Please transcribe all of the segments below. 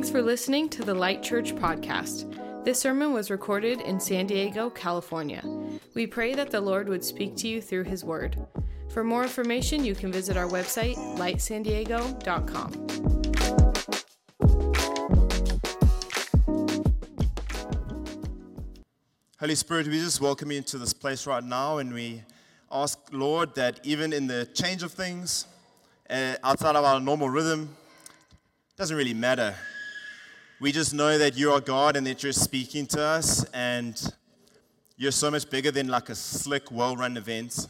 Thanks for listening to the Light Church podcast. This sermon was recorded in San Diego, California. We pray that the Lord would speak to you through His Word. For more information, you can visit our website, lightsandiego.com. Holy Spirit, we just welcome you into this place right now, and we ask, Lord, that even in the change of things, uh, outside of our normal rhythm, doesn't really matter. We just know that you are God and that you're speaking to us, and you're so much bigger than like a slick, well run event.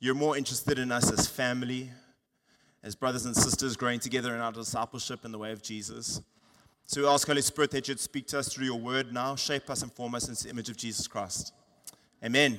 You're more interested in us as family, as brothers and sisters growing together in our discipleship in the way of Jesus. So we ask, Holy Spirit, that you'd speak to us through your word now, shape us and form us into the image of Jesus Christ. Amen.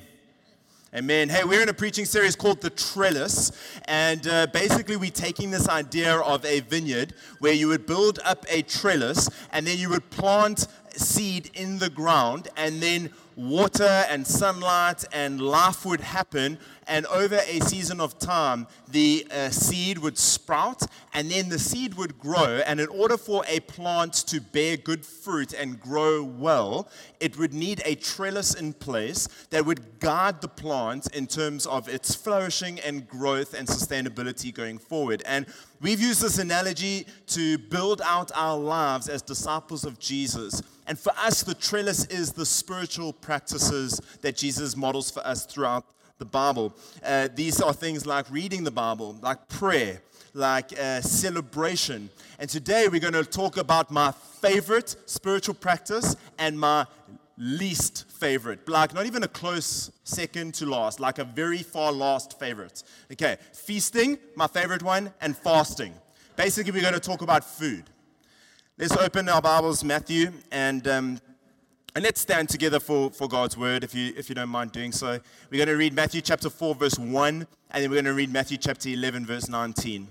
Amen. Hey, we're in a preaching series called The Trellis, and uh, basically, we're taking this idea of a vineyard where you would build up a trellis and then you would plant seed in the ground, and then water and sunlight and life would happen. And over a season of time, the uh, seed would sprout and then the seed would grow. And in order for a plant to bear good fruit and grow well, it would need a trellis in place that would guard the plant in terms of its flourishing and growth and sustainability going forward. And we've used this analogy to build out our lives as disciples of Jesus. And for us, the trellis is the spiritual practices that Jesus models for us throughout the Bible. Uh, these are things like reading the Bible, like prayer, like uh, celebration. And today we're going to talk about my favorite spiritual practice and my least favorite. Like, not even a close second to last, like a very far last favorite. Okay, feasting, my favorite one, and fasting. Basically, we're going to talk about food. Let's open our Bibles, Matthew, and, um, and let's stand together for, for God's word, if you, if you don't mind doing so. We're going to read Matthew chapter 4, verse 1, and then we're going to read Matthew chapter 11, verse 19.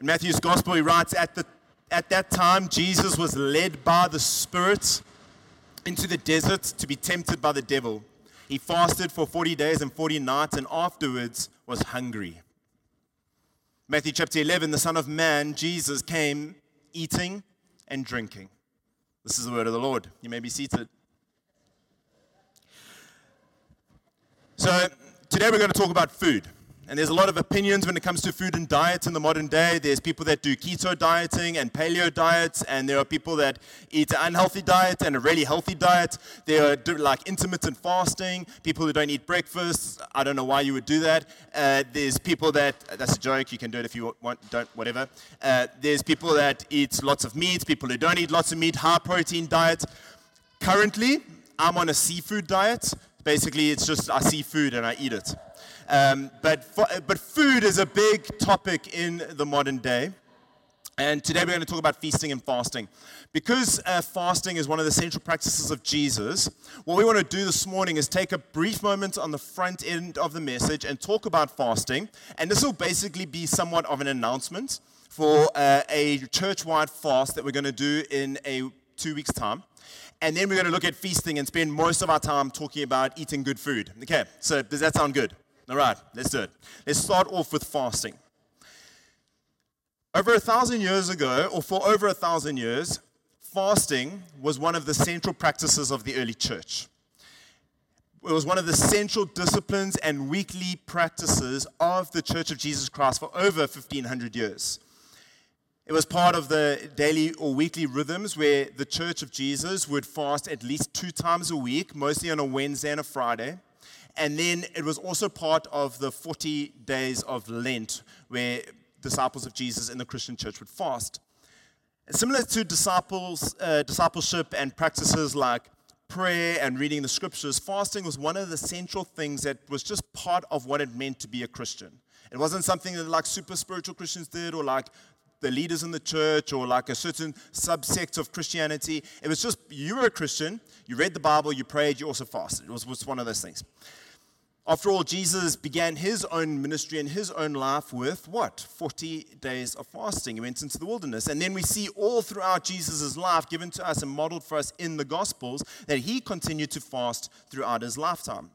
In Matthew's gospel, he writes, At, the, at that time, Jesus was led by the Spirit into the desert to be tempted by the devil. He fasted for 40 days and 40 nights, and afterwards was hungry. Matthew chapter 11, the Son of Man, Jesus, came eating and drinking. This is the word of the Lord. You may be seated. So, today we're going to talk about food. And there's a lot of opinions when it comes to food and diet in the modern day. There's people that do keto dieting and paleo diets, and there are people that eat an unhealthy diet and a really healthy diet. There are like intermittent fasting, people who don't eat breakfast. I don't know why you would do that. Uh, there's people that, that's a joke, you can do it if you want, don't, whatever. Uh, there's people that eat lots of meat, people who don't eat lots of meat, high protein diet. Currently, I'm on a seafood diet. Basically, it's just I see food and I eat it. Um, but, but food is a big topic in the modern day. And today we're going to talk about feasting and fasting. Because uh, fasting is one of the central practices of Jesus, what we want to do this morning is take a brief moment on the front end of the message and talk about fasting. And this will basically be somewhat of an announcement for uh, a church wide fast that we're going to do in a two weeks' time. And then we're going to look at feasting and spend most of our time talking about eating good food. Okay, so does that sound good? All right, let's do it. Let's start off with fasting. Over a thousand years ago, or for over a thousand years, fasting was one of the central practices of the early church. It was one of the central disciplines and weekly practices of the Church of Jesus Christ for over 1500 years. It was part of the daily or weekly rhythms where the Church of Jesus would fast at least two times a week, mostly on a Wednesday and a Friday. And then it was also part of the 40 days of Lent, where disciples of Jesus in the Christian church would fast. Similar to disciples, uh, discipleship and practices like prayer and reading the scriptures, fasting was one of the central things that was just part of what it meant to be a Christian. It wasn't something that like super spiritual Christians did or like the leaders in the church or like a certain subsect of Christianity. It was just you were a Christian, you read the Bible, you prayed, you also fasted. It was, was one of those things. After all, Jesus began his own ministry and his own life with what? 40 days of fasting. He went into the wilderness. And then we see all throughout Jesus' life, given to us and modeled for us in the Gospels, that he continued to fast throughout his lifetime.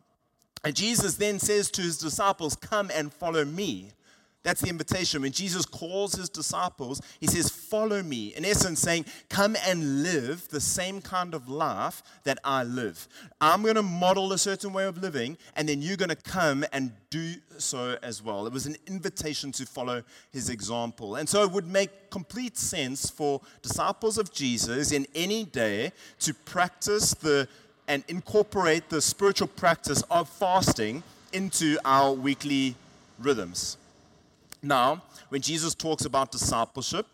And Jesus then says to his disciples, Come and follow me. That's the invitation. When Jesus calls his disciples, he says, Follow me. In essence, saying, Come and live the same kind of life that I live. I'm going to model a certain way of living, and then you're going to come and do so as well. It was an invitation to follow his example. And so it would make complete sense for disciples of Jesus in any day to practice the and incorporate the spiritual practice of fasting into our weekly rhythms. Now, when Jesus talks about discipleship,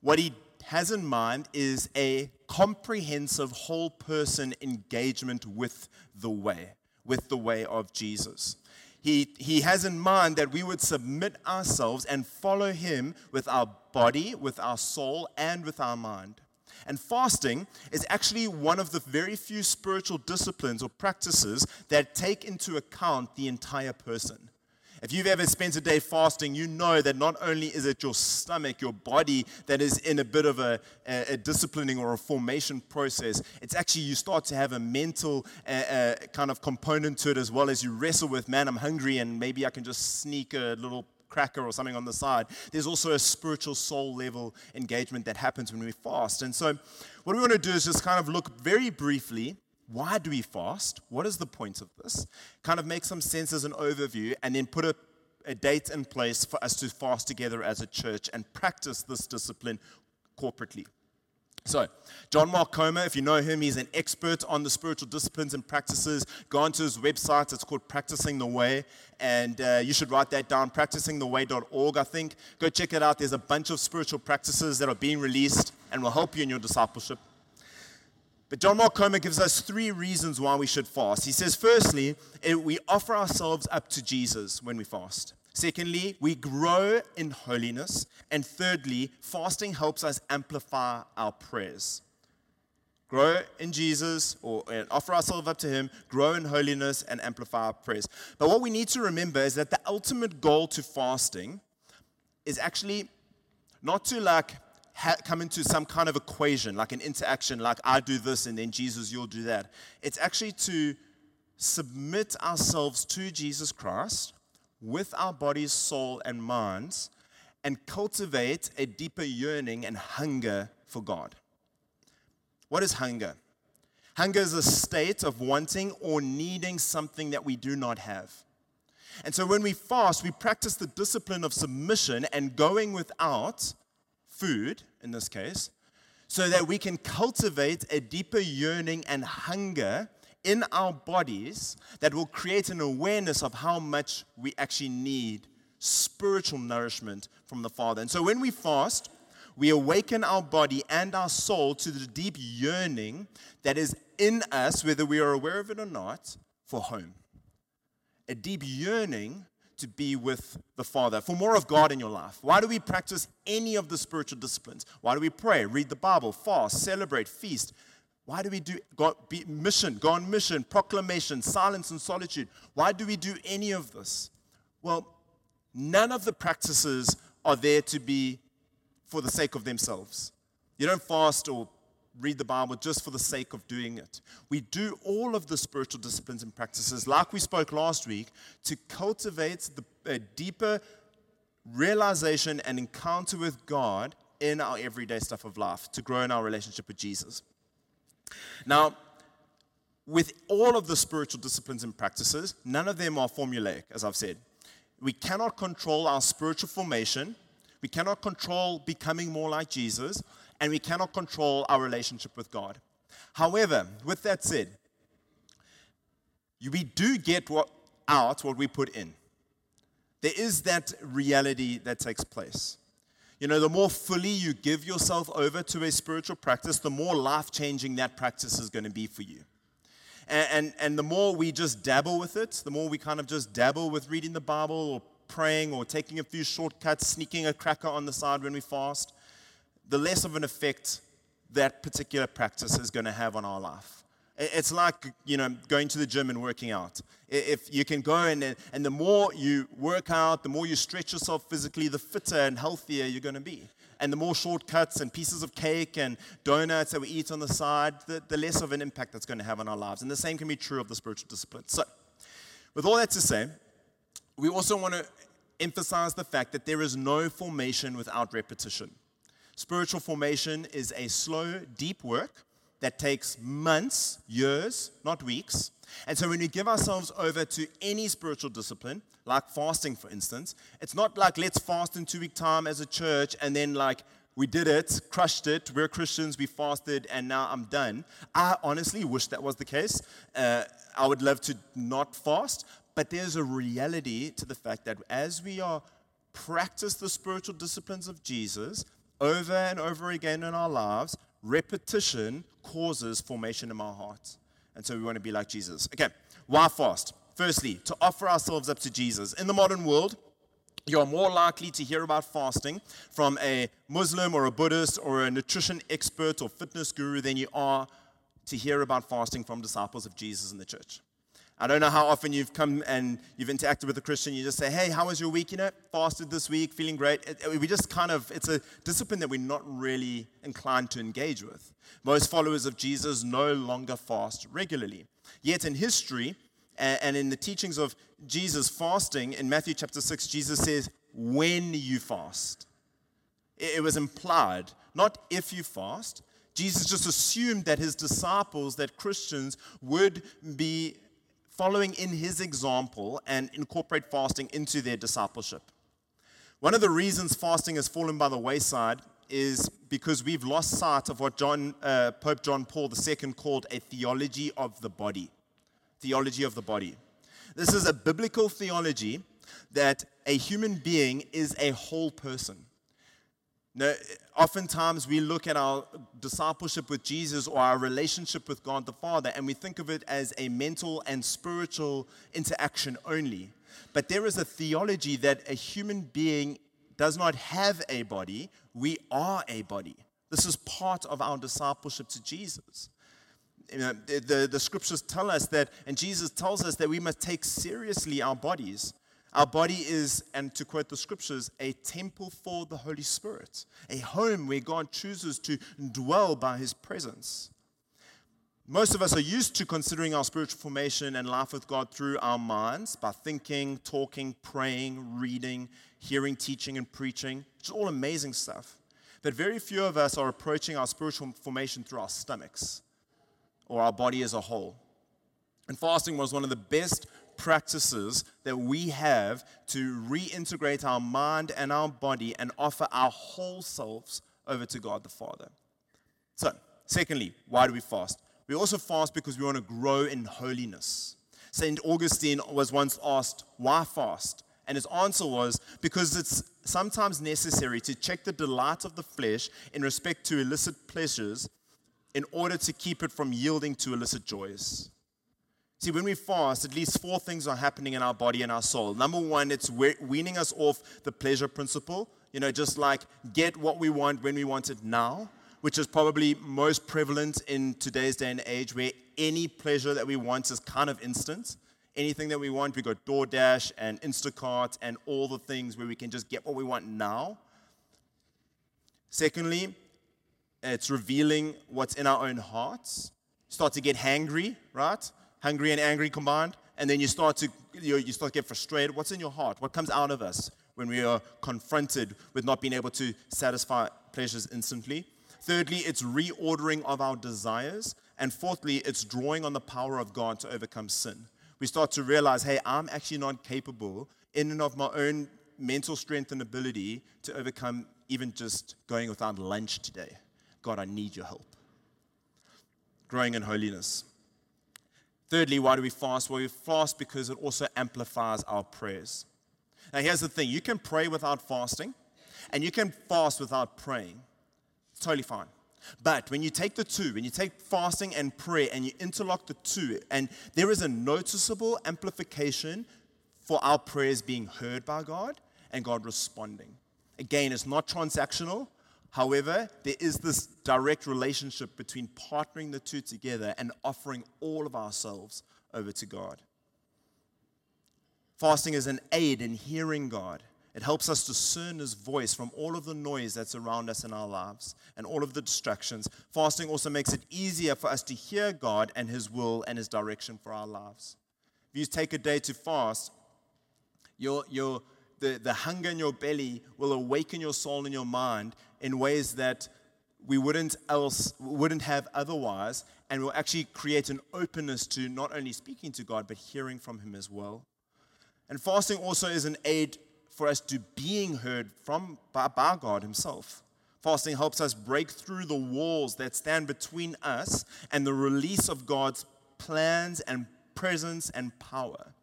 what he has in mind is a comprehensive whole person engagement with the way, with the way of Jesus. He, he has in mind that we would submit ourselves and follow him with our body, with our soul, and with our mind. And fasting is actually one of the very few spiritual disciplines or practices that take into account the entire person. If you've ever spent a day fasting, you know that not only is it your stomach, your body, that is in a bit of a, a, a disciplining or a formation process, it's actually you start to have a mental uh, uh, kind of component to it as well as you wrestle with, man, I'm hungry and maybe I can just sneak a little cracker or something on the side. There's also a spiritual soul level engagement that happens when we fast. And so, what we want to do is just kind of look very briefly why do we fast? What is the point of this? Kind of make some sense as an overview and then put a, a date in place for us to fast together as a church and practice this discipline corporately. So, John Mark Comer, if you know him, he's an expert on the spiritual disciplines and practices. Go onto his website, it's called Practicing the Way, and uh, you should write that down, practicingtheway.org, I think. Go check it out. There's a bunch of spiritual practices that are being released and will help you in your discipleship. But John Mark Comer gives us three reasons why we should fast. He says, firstly, we offer ourselves up to Jesus when we fast. Secondly, we grow in holiness. And thirdly, fasting helps us amplify our prayers. Grow in Jesus or offer ourselves up to Him, grow in holiness, and amplify our prayers. But what we need to remember is that the ultimate goal to fasting is actually not to like ha- come into some kind of equation, like an interaction, like I do this and then Jesus, you'll do that. It's actually to submit ourselves to Jesus Christ with our bodies, soul, and minds and cultivate a deeper yearning and hunger for God. What is hunger? Hunger is a state of wanting or needing something that we do not have. And so when we fast, we practice the discipline of submission and going without food, in this case, so that we can cultivate a deeper yearning and hunger in our bodies that will create an awareness of how much we actually need spiritual nourishment from the Father. And so when we fast, we awaken our body and our soul to the deep yearning that is in us, whether we are aware of it or not, for home. A deep yearning to be with the Father, for more of God in your life. Why do we practice any of the spiritual disciplines? Why do we pray, read the Bible, fast, celebrate, feast? Why do we do God, be, mission, go on mission, proclamation, silence and solitude? Why do we do any of this? Well, none of the practices are there to be for the sake of themselves. You don't fast or read the Bible just for the sake of doing it. We do all of the spiritual disciplines and practices, like we spoke last week, to cultivate the, a deeper realization and encounter with God in our everyday stuff of life, to grow in our relationship with Jesus. Now, with all of the spiritual disciplines and practices, none of them are formulaic, as I've said. We cannot control our spiritual formation. We cannot control becoming more like Jesus and we cannot control our relationship with God. However, with that said, we do get what, out what we put in. There is that reality that takes place. You know, the more fully you give yourself over to a spiritual practice, the more life changing that practice is going to be for you. And, and, and, the more we just dabble with it, the more we kind of just dabble with reading the Bible or praying or taking a few shortcuts, sneaking a cracker on the side when we fast, the less of an effect that particular practice is going to have on our life. It's like, you know, going to the gym and working out. If you can go and, and the more you work out, the more you stretch yourself physically, the fitter and healthier you're going to be. And the more shortcuts and pieces of cake and donuts that we eat on the side, the, the less of an impact that's going to have on our lives. And the same can be true of the spiritual discipline. So, with all that to say, we also want to emphasize the fact that there is no formation without repetition. Spiritual formation is a slow, deep work that takes months, years, not weeks. And so when we give ourselves over to any spiritual discipline, like fasting, for instance, it's not like let's fast in two week time as a church and then like we did it, crushed it, we're Christians, we fasted, and now I'm done. I honestly wish that was the case. Uh, I would love to not fast, but there's a reality to the fact that as we are practice the spiritual disciplines of Jesus over and over again in our lives, repetition causes formation in our hearts. And so we want to be like Jesus. Okay, why fast? Firstly, to offer ourselves up to Jesus. In the modern world, you're more likely to hear about fasting from a Muslim or a Buddhist or a nutrition expert or fitness guru than you are to hear about fasting from disciples of Jesus in the church. I don't know how often you've come and you've interacted with a Christian. You just say, "Hey, how was your week? You know, fasted this week, feeling great." we just kind of—it's a discipline that we're not really inclined to engage with. Most followers of Jesus no longer fast regularly. Yet in history, and in the teachings of Jesus fasting in Matthew chapter 6, Jesus says, when you fast. It was implied, not if you fast. Jesus just assumed that his disciples, that Christians, would be following in his example and incorporate fasting into their discipleship. One of the reasons fasting has fallen by the wayside is because we've lost sight of what John, uh, Pope John Paul II called a theology of the body theology of the body. This is a biblical theology that a human being is a whole person. Now, oftentimes we look at our discipleship with Jesus or our relationship with God the Father and we think of it as a mental and spiritual interaction only. But there is a theology that a human being does not have a body, we are a body. This is part of our discipleship to Jesus you know, the, the, the scriptures tell us that, and Jesus tells us that we must take seriously our bodies. Our body is, and to quote the scriptures, a temple for the Holy Spirit, a home where God chooses to dwell by his presence. Most of us are used to considering our spiritual formation and life with God through our minds by thinking, talking, praying, reading, hearing, teaching, and preaching. It's all amazing stuff. But very few of us are approaching our spiritual formation through our stomachs or our body as a whole. And fasting was one of the best practices that we have to reintegrate our mind and our body and offer our whole selves over to God the Father. So, secondly, why do we fast? We also fast because we want to grow in holiness. St. Augustine was once asked, Why fast? And his answer was, Because it's sometimes necessary to check the delight of the flesh in respect to illicit pleasures in order to keep it from yielding to illicit joys. See, when we fast, at least four things are happening in our body and our soul. Number one, it's weaning us off the pleasure principle. You know, just like get what we want when we want it now, which is probably most prevalent in today's day and age where any pleasure that we want is kind of instant. Anything that we want, we got DoorDash and Instacart and all the things where we can just get what we want now. Secondly, it's revealing what's in our own hearts. Start to get hangry, right? Hungry and angry combined. And then you start to you, know, you start to get frustrated. What's in your heart? What comes out of us when we are confronted with not being able to satisfy pleasures instantly? Thirdly, it's reordering of our desires. And fourthly, it's drawing on the power of God to overcome sin. We start to realize, hey, I'm actually not capable in and of my own mental strength and ability to overcome even just going without lunch today. God, I need your help. Growing in holiness. Thirdly, why do we fast? Well, we fast because it also amplifies our prayers. Now, here's the thing you can pray without fasting, and you can fast without praying. It's totally fine. But when you take the two, when you take fasting and prayer and you interlock the two, and there is a noticeable amplification for our prayers being heard by God and God responding. Again, it's not transactional, However, there is this direct relationship between partnering the two together and offering all of ourselves over to God. Fasting is an aid in hearing God. It helps us discern His voice from all of the noise that's around us in our lives and all of the distractions. Fasting also makes it easier for us to hear God and His will and His direction for our lives. If you take a day to fast, your, your the, the hunger in your belly will awaken your soul and your mind in ways that we wouldn't else wouldn't have otherwise and will actually create an openness to not only speaking to God but hearing from him as well. And fasting also is an aid for us to being heard from by, by God himself. Fasting helps us break through the walls that stand between us and the release of God's plans and presence and power.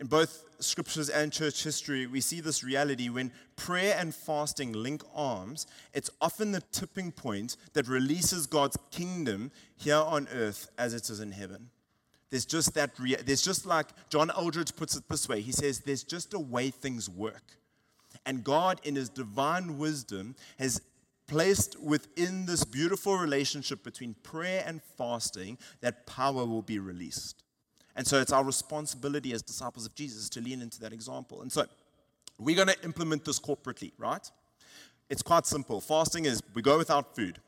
In both scriptures and church history, we see this reality when prayer and fasting link arms, it's often the tipping point that releases God's kingdom here on earth as it is in heaven. There's just that, rea- there's just like John Eldredge puts it this way he says, there's just a way things work. And God, in his divine wisdom, has placed within this beautiful relationship between prayer and fasting that power will be released. And so it's our responsibility as disciples of Jesus to lean into that example. And so we're going to implement this corporately, right? It's quite simple. Fasting is we go without food.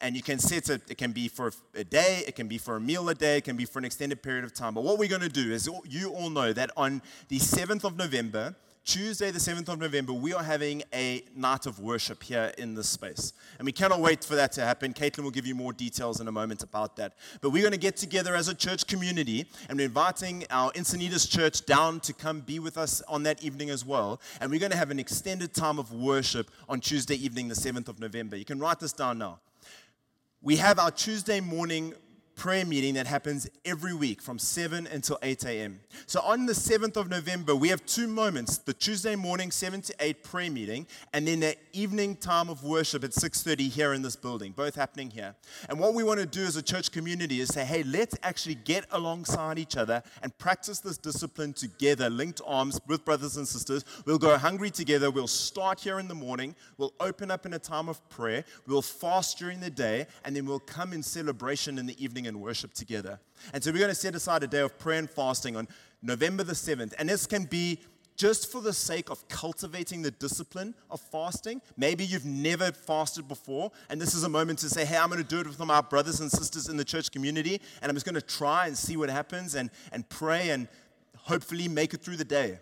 And you can set it, it can be for a day, it can be for a meal a day, it can be for an extended period of time. But what we're going to do is you all know that on the 7th of November, Tuesday, the 7th of November, we are having a night of worship here in this space. And we cannot wait for that to happen. Caitlin will give you more details in a moment about that. But we're going to get together as a church community, and we're inviting our Encinitas church down to come be with us on that evening as well. And we're going to have an extended time of worship on Tuesday evening, the 7th of November. You can write this down now. We have our Tuesday morning prayer meeting that happens every week from 7 until 8 a.m. So on the 7th of November, we have two moments, the Tuesday morning 7 to 8 prayer meeting and then the evening time of worship at 6:30 here in this building, both happening here. And what we want to do as a church community is say, "Hey, let's actually get alongside each other and practice this discipline together, linked arms with brothers and sisters. We'll go hungry together. We'll start here in the morning. We'll open up in a time of prayer. We'll fast during the day, and then we'll come in celebration in the evening and worship together. And so we're going to set aside a day of prayer and fasting on November the 7th. And this can be just for the sake of cultivating the discipline of fasting. Maybe you've never fasted before, and this is a moment to say, hey, I'm going to do it with my brothers and sisters in the church community, and I'm just going to try and see what happens and, and pray and hopefully make it through the day.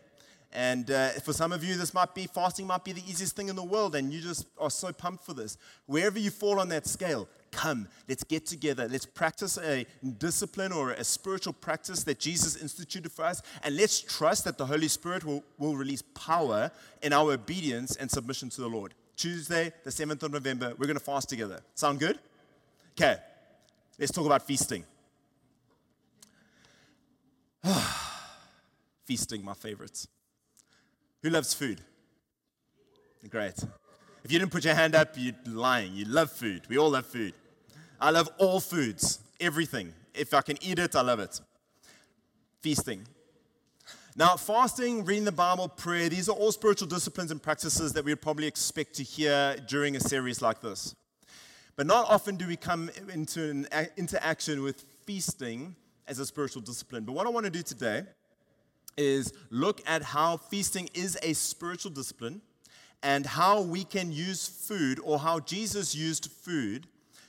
And uh, for some of you, this might be fasting, might be the easiest thing in the world, and you just are so pumped for this. Wherever you fall on that scale, come, let's get together. Let's practice a discipline or a spiritual practice that Jesus instituted for us, and let's trust that the Holy Spirit will, will release power in our obedience and submission to the Lord. Tuesday, the 7th of November, we're going to fast together. Sound good? Okay, let's talk about feasting. feasting, my favorites. Who loves food? Great. If you didn't put your hand up, you're lying. You love food. We all love food. I love all foods, everything. If I can eat it, I love it. Feasting. Now, fasting, reading the Bible, prayer, these are all spiritual disciplines and practices that we'd probably expect to hear during a series like this. But not often do we come into an interaction with feasting as a spiritual discipline. But what I want to do today is look at how feasting is a spiritual discipline and how we can use food or how Jesus used food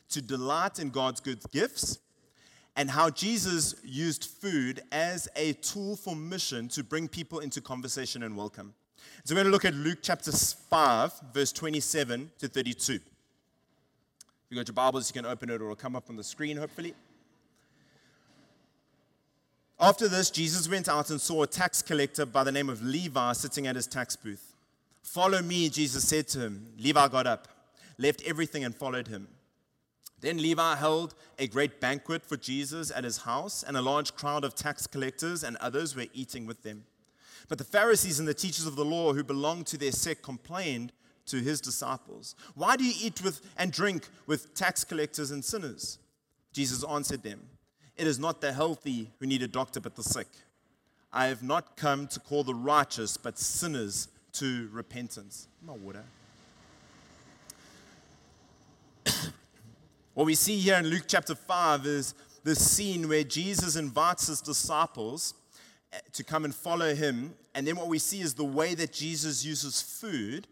to delight in God's good gifts and how Jesus used food as a tool for mission to bring people into conversation and welcome. So we're going to look at Luke chapter 5, verse 27 to 32. If you got your Bibles, you can open it or it'll come up on the screen, hopefully. After this, Jesus went out and saw a tax collector by the name of Levi sitting at his tax booth. Follow me, Jesus said to him. Levi got up, left everything, and followed him. Then Levi held a great banquet for Jesus at his house, and a large crowd of tax collectors and others were eating with them. But the Pharisees and the teachers of the law who belonged to their sect complained to his disciples, Why do you eat with and drink with tax collectors and sinners? Jesus answered them, it is not the healthy who need a doctor, but the sick. I have not come to call the righteous, but sinners to repentance. Not water. What we see here in Luke chapter 5 is the scene where Jesus invites his disciples eh, to come and follow him. And then what we see is the way that Jesus uses food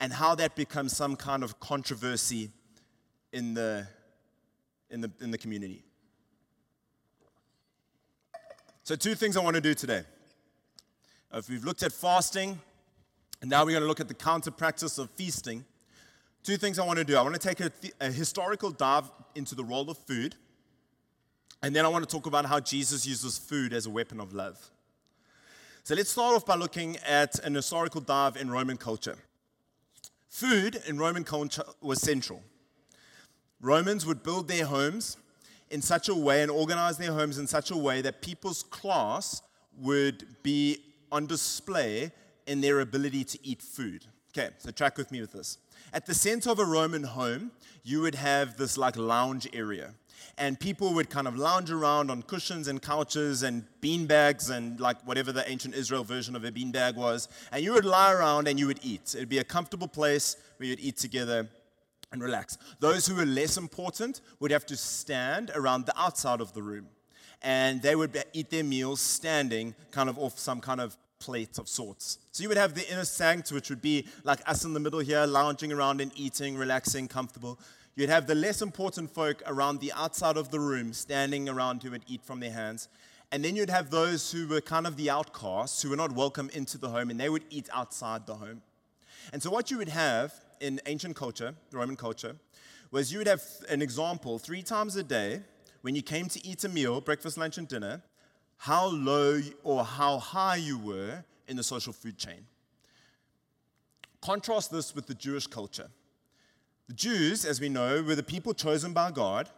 and how that becomes some kind of controversy in the, in the, in the community. So, two things I want to do today. If we've looked at fasting, and now we're going to look at the counter practice of feasting. Two things I want to do. I want to take a, a historical dive into the role of food, and then I want to talk about how Jesus uses food as a weapon of love. So let's start off by looking at an historical dive in Roman culture. Food in Roman culture was central. Romans would build their homes in such a way and organize their homes in such a way that people's class would be on display in their ability to eat food. Okay, so track with me with this. At the center of a Roman home, you would have this like lounge area. And people would kind of lounge around on cushions and couches and bean bags and like whatever the ancient Israel version of a bean bag was. And you would lie around and you would eat. It'd be a comfortable place where you'd eat together and relax. Those who were less important would have to stand around the outside of the room. And they would eat their meals standing kind of off some kind of plate of sorts. So you would have the inner sanctum, which would be like us in the middle here, lounging around and eating, relaxing, comfortable. You'd have the less important folk around the outside of the room, standing around who would eat from their hands. And then you'd have those who were kind of the outcasts, who were not welcome into the home, and they would eat outside the home. And so, what you would have in ancient culture, Roman culture, was you would have an example three times a day when you came to eat a meal, breakfast, lunch, and dinner how low or how high you were in the social food chain. Contrast this with the Jewish culture. The Jews, as we know, were the people chosen by God,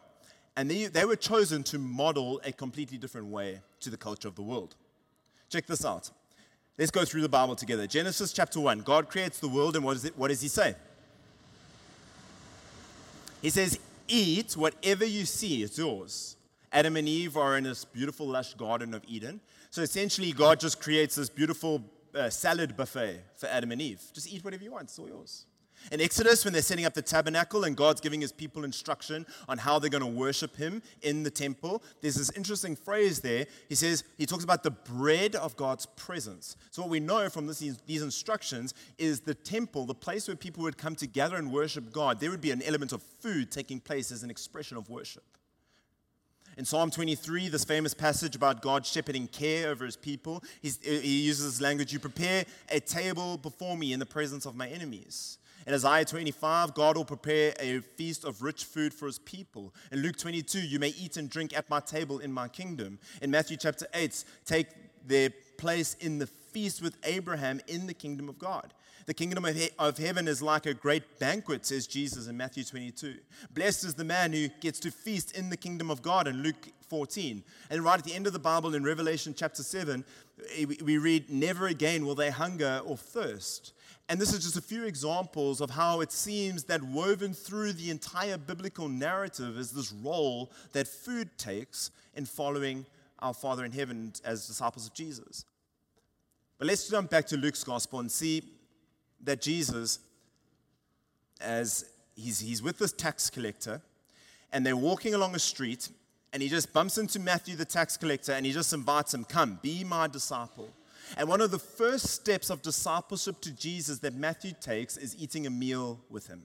and they, they were chosen to model a completely different way to the culture of the world. Check this out. Let's go through the Bible together. Genesis chapter 1. God creates the world, and what, is it, what does He say? He says, Eat whatever you see, it's yours. Adam and Eve are in this beautiful, lush Garden of Eden. So essentially, God just creates this beautiful uh, salad buffet for Adam and Eve. Just eat whatever you want, it's all yours. In Exodus, when they're setting up the tabernacle and God's giving his people instruction on how they're going to worship him in the temple, there's this interesting phrase there. He says, he talks about the bread of God's presence. So, what we know from this, these instructions is the temple, the place where people would come together and worship God, there would be an element of food taking place as an expression of worship. In Psalm 23, this famous passage about God shepherding care over his people, he uses this language You prepare a table before me in the presence of my enemies. In Isaiah 25, God will prepare a feast of rich food for his people. In Luke 22, you may eat and drink at my table in my kingdom. In Matthew chapter 8, take their place in the feast with Abraham in the kingdom of God. The kingdom of, he- of heaven is like a great banquet, says Jesus in Matthew 22. Blessed is the man who gets to feast in the kingdom of God in Luke 14. And right at the end of the Bible in Revelation chapter 7, we read, Never again will they hunger or thirst. And this is just a few examples of how it seems that woven through the entire biblical narrative is this role that food takes in following our Father in heaven as disciples of Jesus. But let's jump back to Luke's gospel and see that Jesus, as he's, he's with this tax collector, and they're walking along a street, and he just bumps into Matthew, the tax collector, and he just invites him, Come, be my disciple. And one of the first steps of discipleship to Jesus that Matthew takes is eating a meal with him.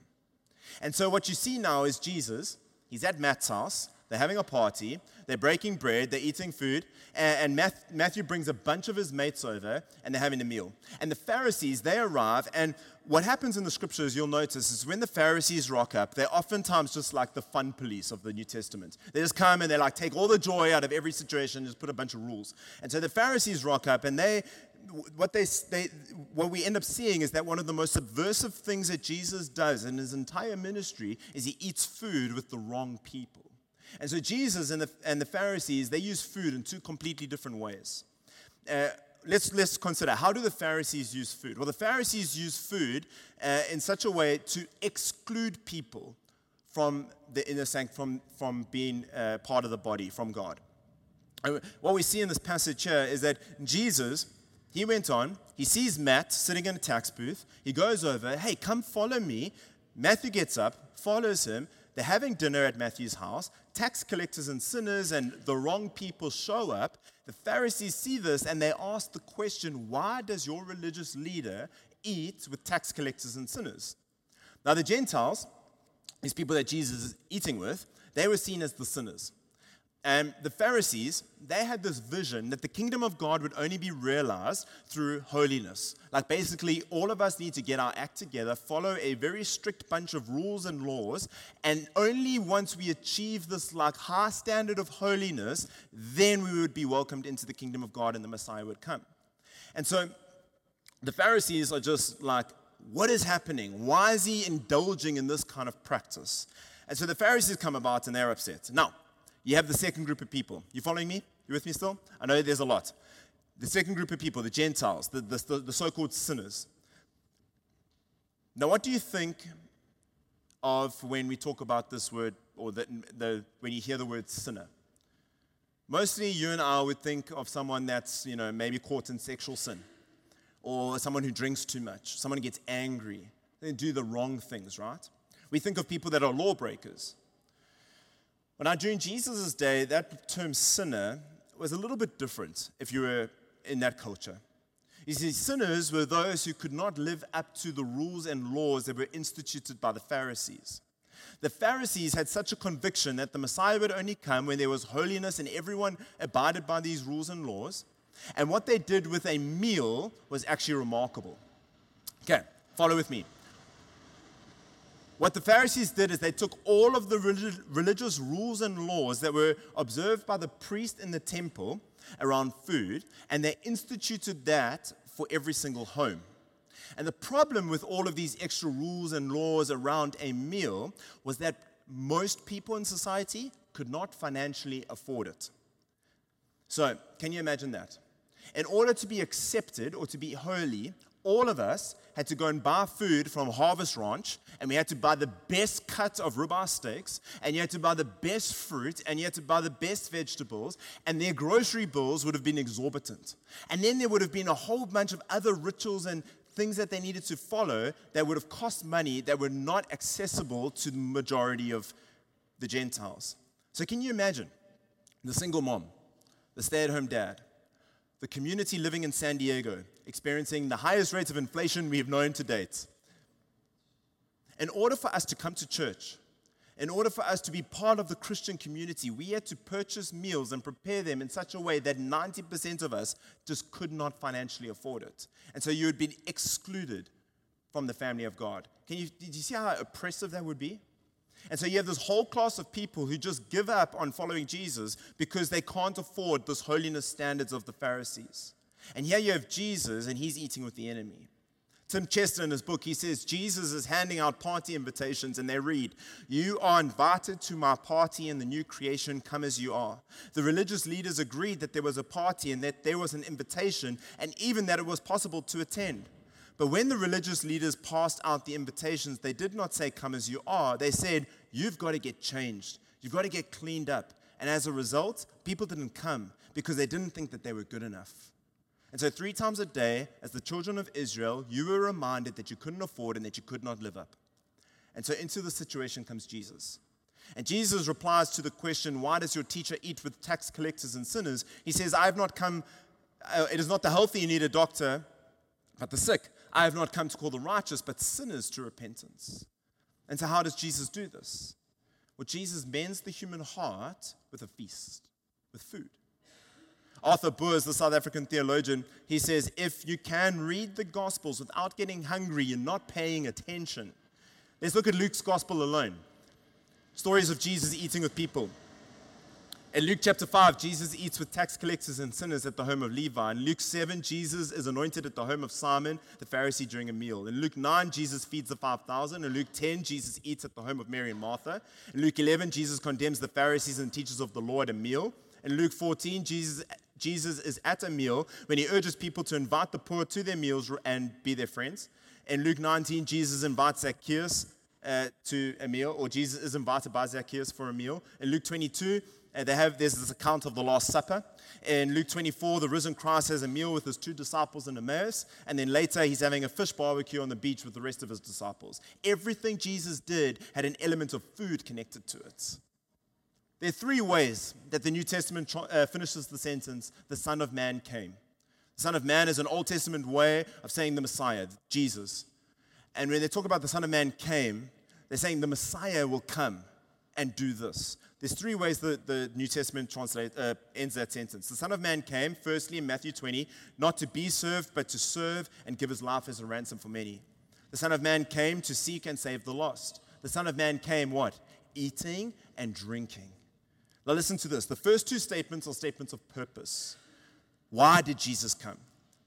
And so, what you see now is Jesus, he's at Matt's house, they're having a party, they're breaking bread, they're eating food, and, Matthew brings a bunch of his mates over and they're having a meal. And the Pharisees, they arrive, and what happens in the scriptures, you'll notice, is when the Pharisees rock up, they're oftentimes just like the fun police of the New Testament. They just come and they like take all the joy out of every situation, and just put a bunch of rules. And so the Pharisees rock up and they what they, they, what we end up seeing is that one of the most subversive things that Jesus does in his entire ministry is he eats food with the wrong people. And so Jesus and the, and the Pharisees, they use food in two completely different ways. Uh, let's, let's consider how do the Pharisees use food? Well, the Pharisees use food uh, in such a way to exclude people from the inner sanctum, from, from being uh, part of the body, from God. And what we see in this passage here is that Jesus, he went on, he sees Matt sitting in a tax booth. He goes over, hey, come follow me. Matthew gets up, follows him. They're having dinner at Matthew's house. Tax collectors and sinners and the wrong people show up. The Pharisees see this and they ask the question why does your religious leader eat with tax collectors and sinners? Now, the Gentiles, these people that Jesus is eating with, they were seen as the sinners. And the Pharisees, they had this vision that the kingdom of God would only be realized through holiness. Like basically, all of us need to get our act together, follow a very strict bunch of rules and laws, and only once we achieve this like high standard of holiness, then we would be welcomed into the kingdom of God and the Messiah would come. And so the Pharisees are just like, what is happening? Why is he indulging in this kind of practice? And so the Pharisees come about and they're upset. Now, you have the second group of people. You following me? You with me still? I know there's a lot. The second group of people, the Gentiles, the, the, the so called sinners. Now, what do you think of when we talk about this word, or the, the, when you hear the word sinner? Mostly you and I would think of someone that's, you know, maybe caught in sexual sin, or someone who drinks too much, someone who gets angry, they do the wrong things, right? We think of people that are lawbreakers. But now, during Jesus' day, that term sinner was a little bit different if you were in that culture. You see, sinners were those who could not live up to the rules and laws that were instituted by the Pharisees. The Pharisees had such a conviction that the Messiah would only come when there was holiness and everyone abided by these rules and laws. And what they did with a meal was actually remarkable. Okay, follow with me. What the Pharisees did is they took all of the religious rules and laws that were observed by the priest in the temple around food, and they instituted that for every single home. And the problem with all of these extra rules and laws around a meal was that most people in society could not financially afford it. So, can you imagine that? In order to be accepted or to be holy, all of us had to go and buy food from Harvest Ranch, and we had to buy the best cut of ribeye steaks, and you had to buy the best fruit, and you had to buy the best vegetables, and their grocery bills would have been exorbitant. And then there would have been a whole bunch of other rituals and things that they needed to follow that would have cost money that were not accessible to the majority of the Gentiles. So, can you imagine the single mom, the stay at home dad, the community living in San Diego, experiencing the highest rates of inflation we have known to date. In order for us to come to church, in order for us to be part of the Christian community, we had to purchase meals and prepare them in such a way that 90% of us just could not financially afford it. And so you would be excluded from the family of God. Can you, did you see how oppressive that would be? And so you have this whole class of people who just give up on following Jesus because they can't afford this holiness standards of the Pharisees. And here you have Jesus, and he's eating with the enemy. Tim Chester, in his book, he says Jesus is handing out party invitations, and they read, You are invited to my party in the new creation, come as you are. The religious leaders agreed that there was a party and that there was an invitation, and even that it was possible to attend. But when the religious leaders passed out the invitations, they did not say, Come as you are. They said, You've got to get changed. You've got to get cleaned up. And as a result, people didn't come because they didn't think that they were good enough. And so, three times a day, as the children of Israel, you were reminded that you couldn't afford and that you could not live up. And so, into the situation comes Jesus. And Jesus replies to the question, Why does your teacher eat with tax collectors and sinners? He says, I have not come, uh, it is not the healthy you need a doctor, but the sick. I have not come to call the righteous, but sinners to repentance. And so, how does Jesus do this? Well, Jesus mends the human heart with a feast, with food. Arthur Boers, the South African theologian, he says, if you can read the Gospels without getting hungry, you're not paying attention. Let's look at Luke's Gospel alone. Stories of Jesus eating with people. In Luke chapter 5, Jesus eats with tax collectors and sinners at the home of Levi. In Luke 7, Jesus is anointed at the home of Simon the Pharisee during a meal. In Luke 9, Jesus feeds the 5,000. In Luke 10, Jesus eats at the home of Mary and Martha. In Luke 11, Jesus condemns the Pharisees and teachers of the law at a meal. In Luke 14, Jesus, Jesus is at a meal when he urges people to invite the poor to their meals and be their friends. In Luke 19, Jesus invites Zacchaeus uh, to a meal, or Jesus is invited by Zacchaeus for a meal. In Luke 22, uh, they have there's this account of the Last Supper. In Luke 24, the risen Christ has a meal with his two disciples in Emmaus, and then later he's having a fish barbecue on the beach with the rest of his disciples. Everything Jesus did had an element of food connected to it. There are three ways that the New Testament uh, finishes the sentence, the Son of Man came. The Son of Man is an Old Testament way of saying the Messiah, Jesus. And when they talk about the Son of Man came, they're saying the Messiah will come. And do this. There's three ways that the New Testament translate, uh, ends that sentence. The Son of Man came, firstly, in Matthew 20, not to be served, but to serve and give his life as a ransom for many. The Son of Man came to seek and save the lost. The Son of Man came what? Eating and drinking. Now, listen to this. The first two statements are statements of purpose. Why did Jesus come?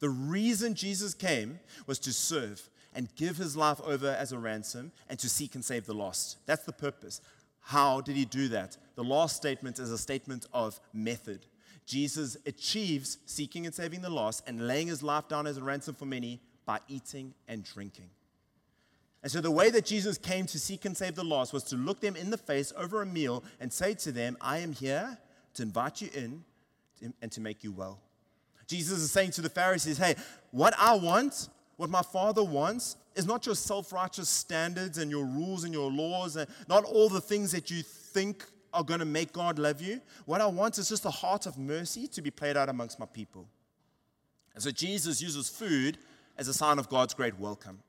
The reason Jesus came was to serve and give his life over as a ransom and to seek and save the lost. That's the purpose. How did he do that? The last statement is a statement of method. Jesus achieves seeking and saving the lost and laying his life down as a ransom for many by eating and drinking. And so, the way that Jesus came to seek and save the lost was to look them in the face over a meal and say to them, I am here to invite you in and to make you well. Jesus is saying to the Pharisees, Hey, what I want, what my Father wants, is not your self righteous standards and your rules and your laws, and not all the things that you think are going to make God love you. What I want is just a heart of mercy to be played out amongst my people. And so, Jesus uses food as a sign of God's great welcome.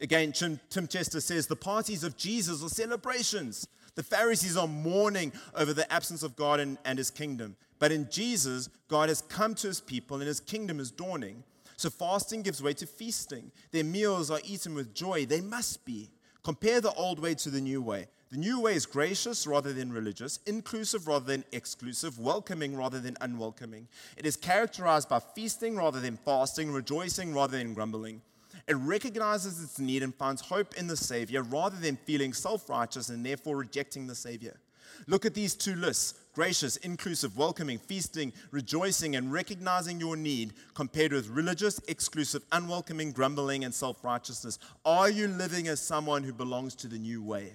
Again, Tim Chester says the parties of Jesus are celebrations. The Pharisees are mourning over the absence of God and, and his kingdom. But in Jesus, God has come to his people and his kingdom is dawning. So fasting gives way to feasting. Their meals are eaten with joy. They must be. Compare the old way to the new way. The new way is gracious rather than religious, inclusive rather than exclusive, welcoming rather than unwelcoming. It is characterized by feasting rather than fasting, rejoicing rather than grumbling. It recognizes its need and finds hope in the Savior rather than feeling self righteous and therefore rejecting the Savior. Look at these two lists gracious, inclusive, welcoming, feasting, rejoicing, and recognizing your need compared with religious, exclusive, unwelcoming, grumbling, and self righteousness. Are you living as someone who belongs to the new way?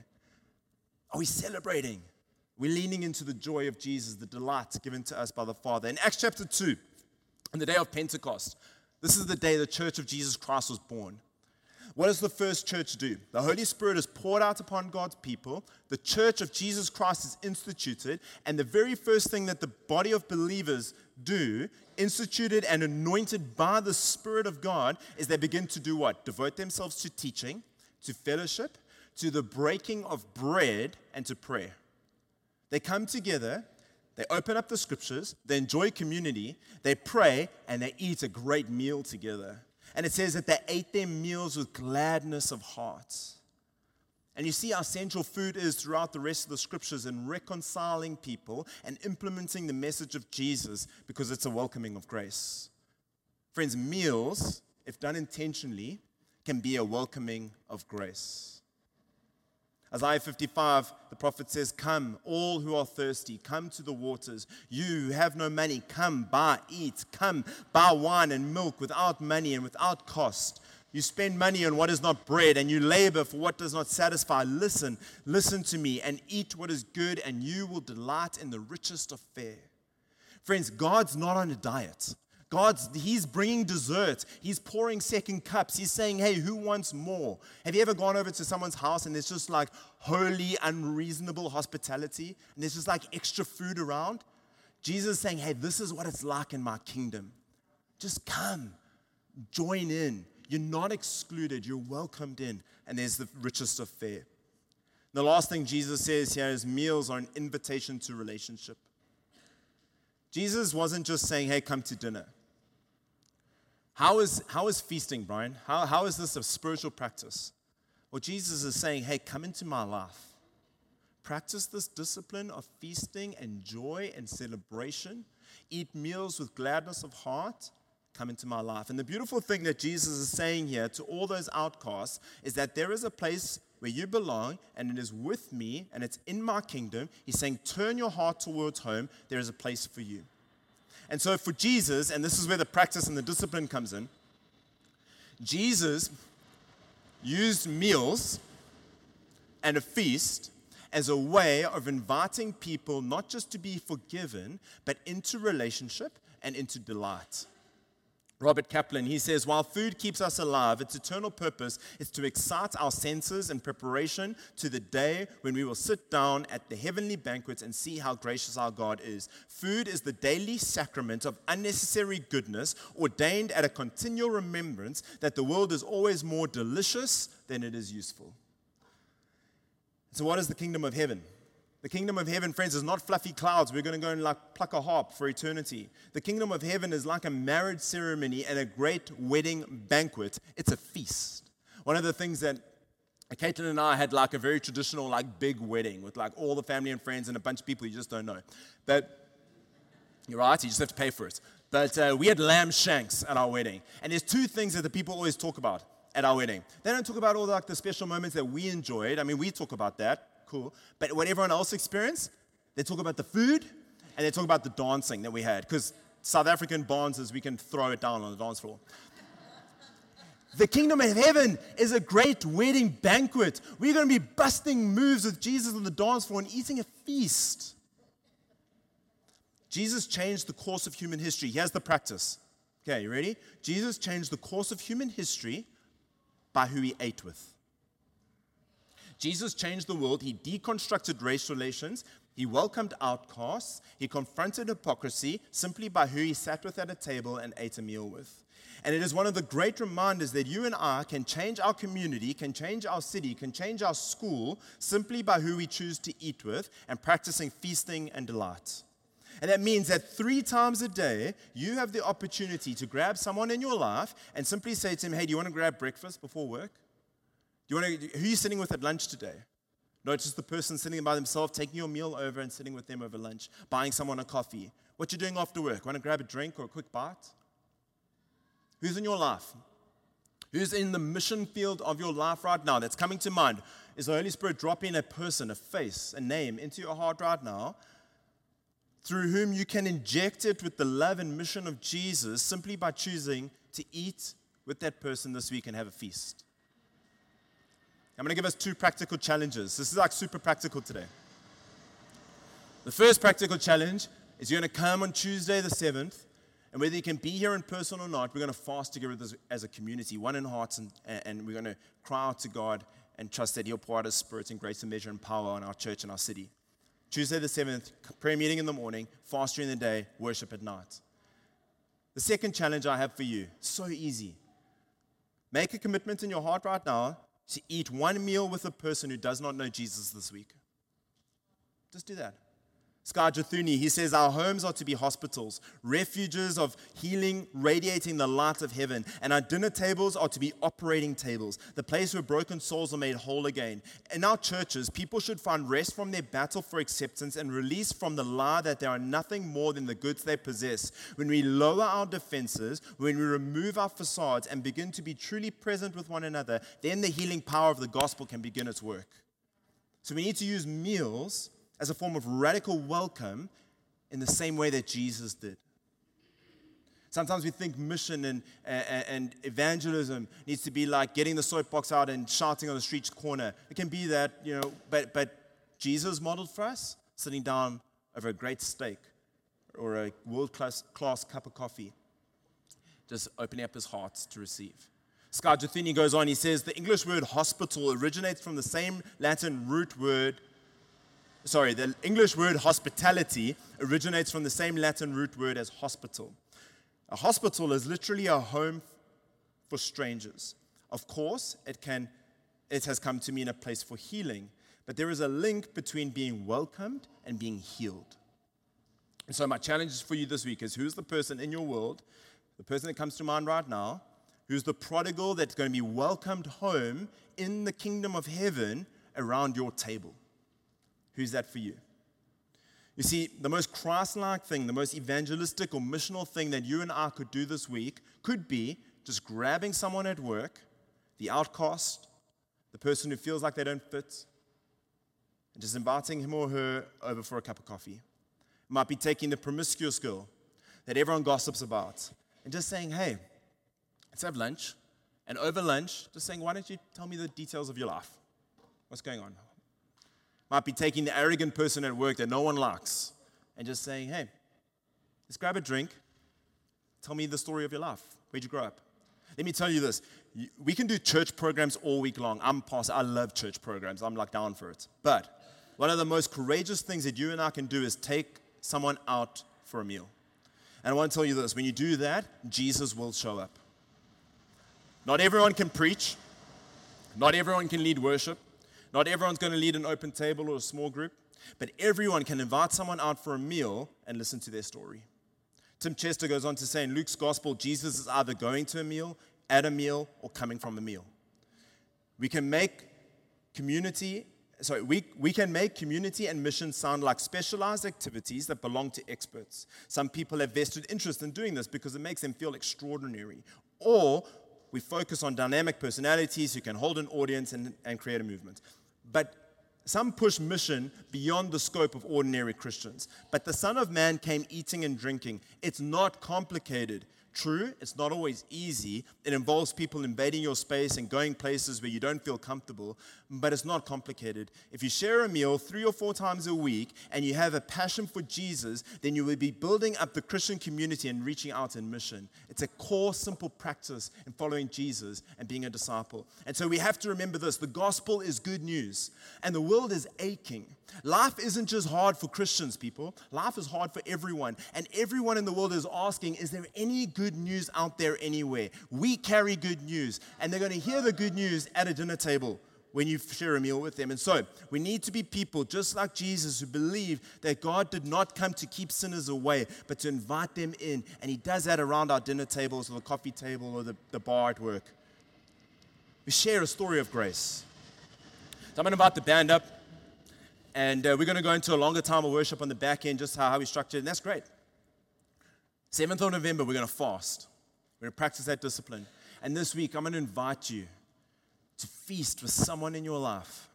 Are we celebrating? We're leaning into the joy of Jesus, the delight given to us by the Father. In Acts chapter 2, on the day of Pentecost, this is the day the church of Jesus Christ was born. What does the first church do? The Holy Spirit is poured out upon God's people. The church of Jesus Christ is instituted. And the very first thing that the body of believers do, instituted and anointed by the Spirit of God, is they begin to do what? Devote themselves to teaching, to fellowship, to the breaking of bread, and to prayer. They come together they open up the scriptures, they enjoy community, they pray, and they eat a great meal together. And it says that they ate their meals with gladness of heart. And you see how central food is throughout the rest of the scriptures in reconciling people and implementing the message of Jesus because it's a welcoming of grace. Friends, meals, if done intentionally, can be a welcoming of grace. Isaiah 55, the prophet says, Come, all who are thirsty, come to the waters. You who have no money, come, buy, eat. Come, buy wine and milk without money and without cost. You spend money on what is not bread, and you labor for what does not satisfy. Listen, listen to me, and eat what is good, and you will delight in the richest of fare. Friends, God's not on a diet. God's, He's bringing dessert. He's pouring second cups. He's saying, hey, who wants more? Have you ever gone over to someone's house and there's just like holy, unreasonable hospitality and there's just like extra food around? Jesus is saying, hey, this is what it's like in my kingdom. Just come, join in. You're not excluded, you're welcomed in. And there's the richest of fare. The last thing Jesus says here is meals are an invitation to relationship. Jesus wasn't just saying, hey, come to dinner. How is, how is feasting, Brian? How, how is this a spiritual practice? Well, Jesus is saying, hey, come into my life. Practice this discipline of feasting and joy and celebration. Eat meals with gladness of heart. Come into my life. And the beautiful thing that Jesus is saying here to all those outcasts is that there is a place where you belong and it is with me and it's in my kingdom. He's saying, turn your heart towards home. There is a place for you. And so for Jesus, and this is where the practice and the discipline comes in, Jesus used meals and a feast as a way of inviting people not just to be forgiven, but into relationship and into delight. Robert Capon, he says, while food keeps us alive, its eternal purpose is to excite our senses in preparation to the day when we will sit down at the heavenly banquets and see how gracious our God is. Food is the daily sacrament of unnecessary goodness, ordained at a continual remembrance that the world is always more delicious than it is useful. So, what is the kingdom of heaven? The kingdom of heaven, friends, is not fluffy clouds. We're going to go and like pluck a harp for eternity. The kingdom of heaven is like a marriage ceremony and a great wedding banquet. It's a feast. One of the things that Caitlin and I had like a very traditional, like big wedding with like all the family and friends and a bunch of people you just don't know. But you're right, you just have to pay for it. But uh, we had lamb shanks at our wedding. And there's two things that the people always talk about at our wedding. They don't talk about all the, like the special moments that we enjoyed. I mean, we talk about that, cool. But what everyone else experienced, they talk about the food and they talk about the dancing that we had. Because South African dances, we can throw it down on the dance floor. The kingdom of heaven is a great wedding banquet. We're going to be busting moves with Jesus on the dance floor and eating a feast. Jesus changed the course of human history. Here's the practice. Okay, you ready? Jesus changed the course of human history by who he ate with. Jesus changed the world. He deconstructed race relations. He welcomed outcasts. He confronted hypocrisy simply by who he sat with at a table and ate a meal with. And it is one of the great reminders that you and I can change our community, can change our city, can change our school simply by who we choose to eat with and practicing feasting and delight. And that means that three times a day, you have the opportunity to grab someone in your life and simply say to him, Hey, do you want to grab breakfast before work? Do you want to, who are you sitting with at lunch today? Not just the person sitting by themselves, taking your meal over and sitting with them over lunch, buying someone a coffee. What you doing after work? Want to grab a drink or a quick bite? Who's in your life? Who's in the mission field of your life right now that's coming to mind? Is the Holy Spirit dropping a person, a face, a name into your heart right now through whom you can inject it with the love and mission of Jesus simply by choosing to eat with that person this week and have a feast? I'm going to give us two practical challenges. This is like super practical today. The first practical challenge is you're going to come on Tuesday the 7th and whether you can be here in person or not, we're going to fast together as a community, one in hearts, and, and we're going to cry out to God and trust that He'll pour out His Spirit in grace and measure and power on our church and our city. Tuesday the 7th, prayer meeting in the morning, fast during the day, worship at night. The second challenge I have for you, so easy. Make a commitment in your heart right now to eat one meal with a person who does not know Jesus this week. Just do that. Skye Jethani, he says, Our homes are to be hospitals, refuges of healing, radiating the light of heaven. And our dinner tables are to be operating tables, the place where broken souls are made whole again. In our churches, people should find rest from their battle for acceptance and release from the lie that they are nothing more than the goods they possess. When we lower our defenses, when we remove our facades and begin to be truly present with one another, then the healing power of the gospel can begin its work. So we need to use meals as a form of radical welcome in the same way that Jesus did. Sometimes we think mission and, and, and, evangelism needs to be like getting the soapbox out and shouting on the street corner. It can be that, you know, but, but Jesus modeled for us sitting down over a great steak or a world class, class cup of coffee, just opening up his heart to receive. Skye Jethani goes on, he says, the English word hospital originates from the same Latin root word sorry, the English word hospitality originates from the same Latin root word as hospital. A hospital is literally a home for strangers. Of course, it, can, it has come to mean a place for healing, but there is a link between being welcomed and being healed. And so, my challenge for you this week is who's the person in your world, the person that comes to mind right now, who's the prodigal that's going to be welcomed home in the kingdom of heaven around your table? Who's that for you? You see, the most Christ like thing, the most evangelistic or missional thing that you and I could do this week could be just grabbing someone at work, the outcast, the person who feels like they don't fit, and just inviting him or her over for a cup of coffee. It might be taking the promiscuous girl that everyone gossips about and just saying, hey, let's have lunch. And over lunch, just saying, why don't you tell me the details of your life? What's going on? Might be taking the arrogant person at work that no one likes and just saying, hey, let's grab a drink. Tell me the story of your life. Where'd you grow up? Let me tell you this. We can do church programs all week long. I'm pastor. I love church programs. I'm like down for it. But one of the most courageous things that you and I can do is take someone out for a meal. And I want to tell you this when you do that, Jesus will show up. Not everyone can preach, not everyone can lead worship, not everyone's going to lead an open table or a small group. But everyone can invite someone out for a meal and listen to their story. Tim Chester goes on to say in Luke's gospel, Jesus is either going to a meal, at a meal, or coming from a meal. We can make community, sorry, we, we can make community and mission sound like specialized activities that belong to experts. Some people have vested interest in doing this because it makes them feel extraordinary. Or we focus on dynamic personalities who can hold an audience and, and create a movement. But some push mission beyond the scope of ordinary Christians. But the Son of Man came eating and drinking. It's not complicated. True, it's not always easy. It involves people invading your space and going places where you don't feel comfortable, but it's not complicated. If you share a meal three or four times a week and you have a passion for Jesus, then you will be building up the Christian community and reaching out in mission. It's a core, simple practice in following Jesus and being a disciple. And so we have to remember this the gospel is good news, and the world is aching. Life isn't just hard for Christians, people. Life is hard for everyone. And everyone in the world is asking, is there any good news out there anywhere? We carry good news. And they're going to hear the good news at a dinner table when you share a meal with them. And so we need to be people just like Jesus who believe that God did not come to keep sinners away, but to invite them in. And He does that around our dinner tables or the coffee table or the, the bar at work. We share a story of grace. So I'm going to invite the band up. And uh, we're going to go into a longer time of worship on the back end, just how, how we structured, and that's great. 7th of November, we're going to fast. We're going to practice that discipline. And this week, I'm going to invite you to feast with someone in your life.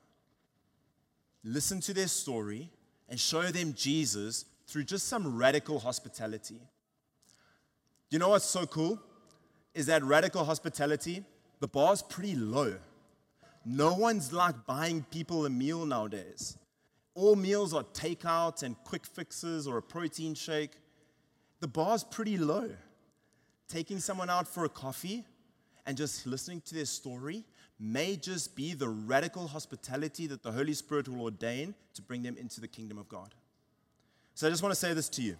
Listen to their story and show them Jesus through just some radical hospitality. You know what's so cool? Is that radical hospitality, the bar's pretty low. No one's like buying people a meal nowadays all meals are takeout and quick fixes or a protein shake, the bar's pretty low. Taking someone out for a coffee and just listening to their story may just be the radical hospitality that the Holy Spirit will ordain to bring them into the kingdom of God. So I just want to say this to you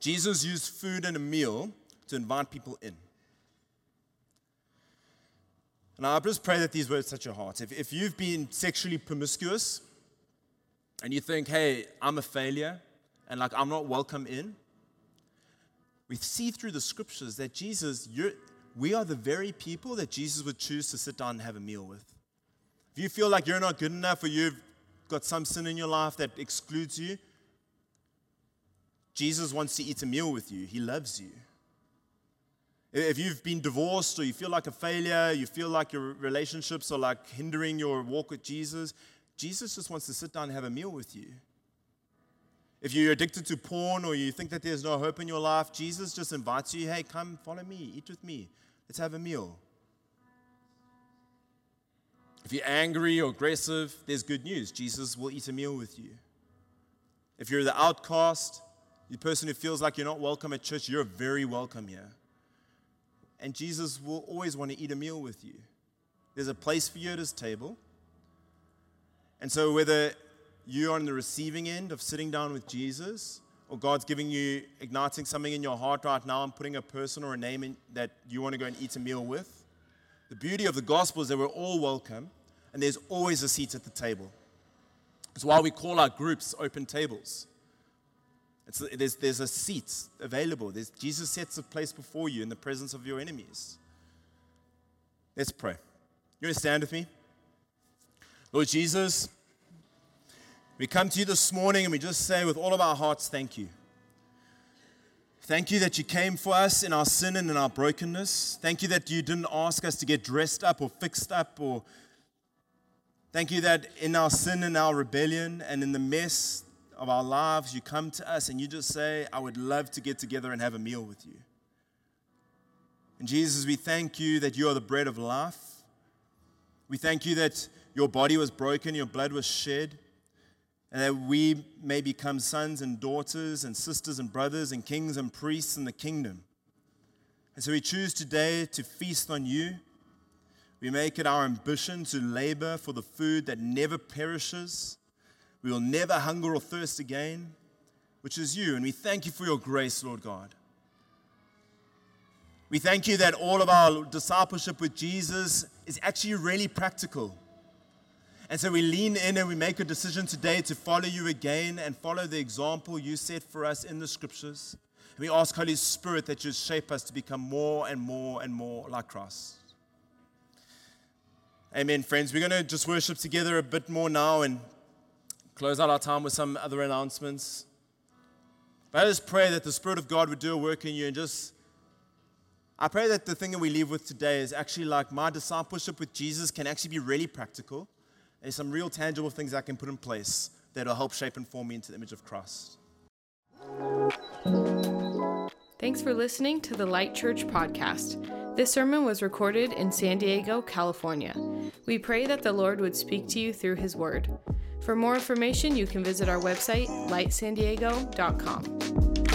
Jesus used food and a meal to invite people in. And I just pray that these words touch your heart. If, if you've been sexually promiscuous and you think, hey, I'm a failure and like I'm not welcome in, we see through the scriptures that Jesus, we are the very people that Jesus would choose to sit down and have a meal with. If you feel like you're not good enough or you've got some sin in your life that excludes you, Jesus wants to eat a meal with you. He loves you. If you've been divorced or you feel like a failure, you feel like your relationships are like hindering your walk with Jesus, Jesus just wants to sit down and have a meal with you. If you're addicted to porn or you think that there's no hope in your life, Jesus just invites you, hey, come follow me, eat with me, let's have a meal. If you're angry or aggressive, there's good news. Jesus will eat a meal with you. If you're the outcast, the person who feels like you're not welcome at church, you're very welcome here and Jesus will always want to eat a meal with you. There's a place for you at his table. And so, whether you are on the receiving end of sitting down with Jesus, or God's giving you, igniting something in your heart right now and putting a person or a name in, that you want to go and eat a meal with, the beauty of the gospel is that we're all welcome and there's always a seat at the table. It's why we call our groups open tables. There's, there's a seat available. There's, Jesus sets a place before you in the presence of your enemies. Let's pray. You want to stand with me? Lord Jesus, we come to you this morning and we just say with all of our hearts, thank you. Thank you that you came for us in our sin and in our brokenness. Thank you that you didn't ask us to get dressed up or fixed up or Thank you that in our sin and our rebellion and in the mess of our lives, you come to us and you just say, I would love to get together and have a meal with you. And Jesus, we thank you that you are the bread of life. We thank you that your body was broken, your blood was shed, and that we may become sons and daughters and sisters and brothers and kings and priests in the kingdom. And so we choose today to feast on you. We make it our ambition to labor for the food that never perishes we will never hunger or thirst again, which is you. And we thank you for your grace, Lord God. We thank you that all of our discipleship with Jesus is actually really practical. And so we lean in and we make a decision today to follow you again and follow the example you set for us in the scriptures. And we ask, Holy Spirit, that you shape us to become more and more and more like Christ. Amen, friends. We're going to just worship together a bit more now and close out our time with some other announcements. But I just pray that the Spirit of God would do a work in you and just. I pray that the thing that we leave with today is actually like my discipleship with Jesus can actually be really practical. There's some real tangible things I can put in place that will help shape and form me into the image of Christ. Thanks for listening to the Light Church podcast. This sermon was recorded in San Diego, California. We pray that the Lord would speak to you through his word. For more information, you can visit our website, lightsandiego.com.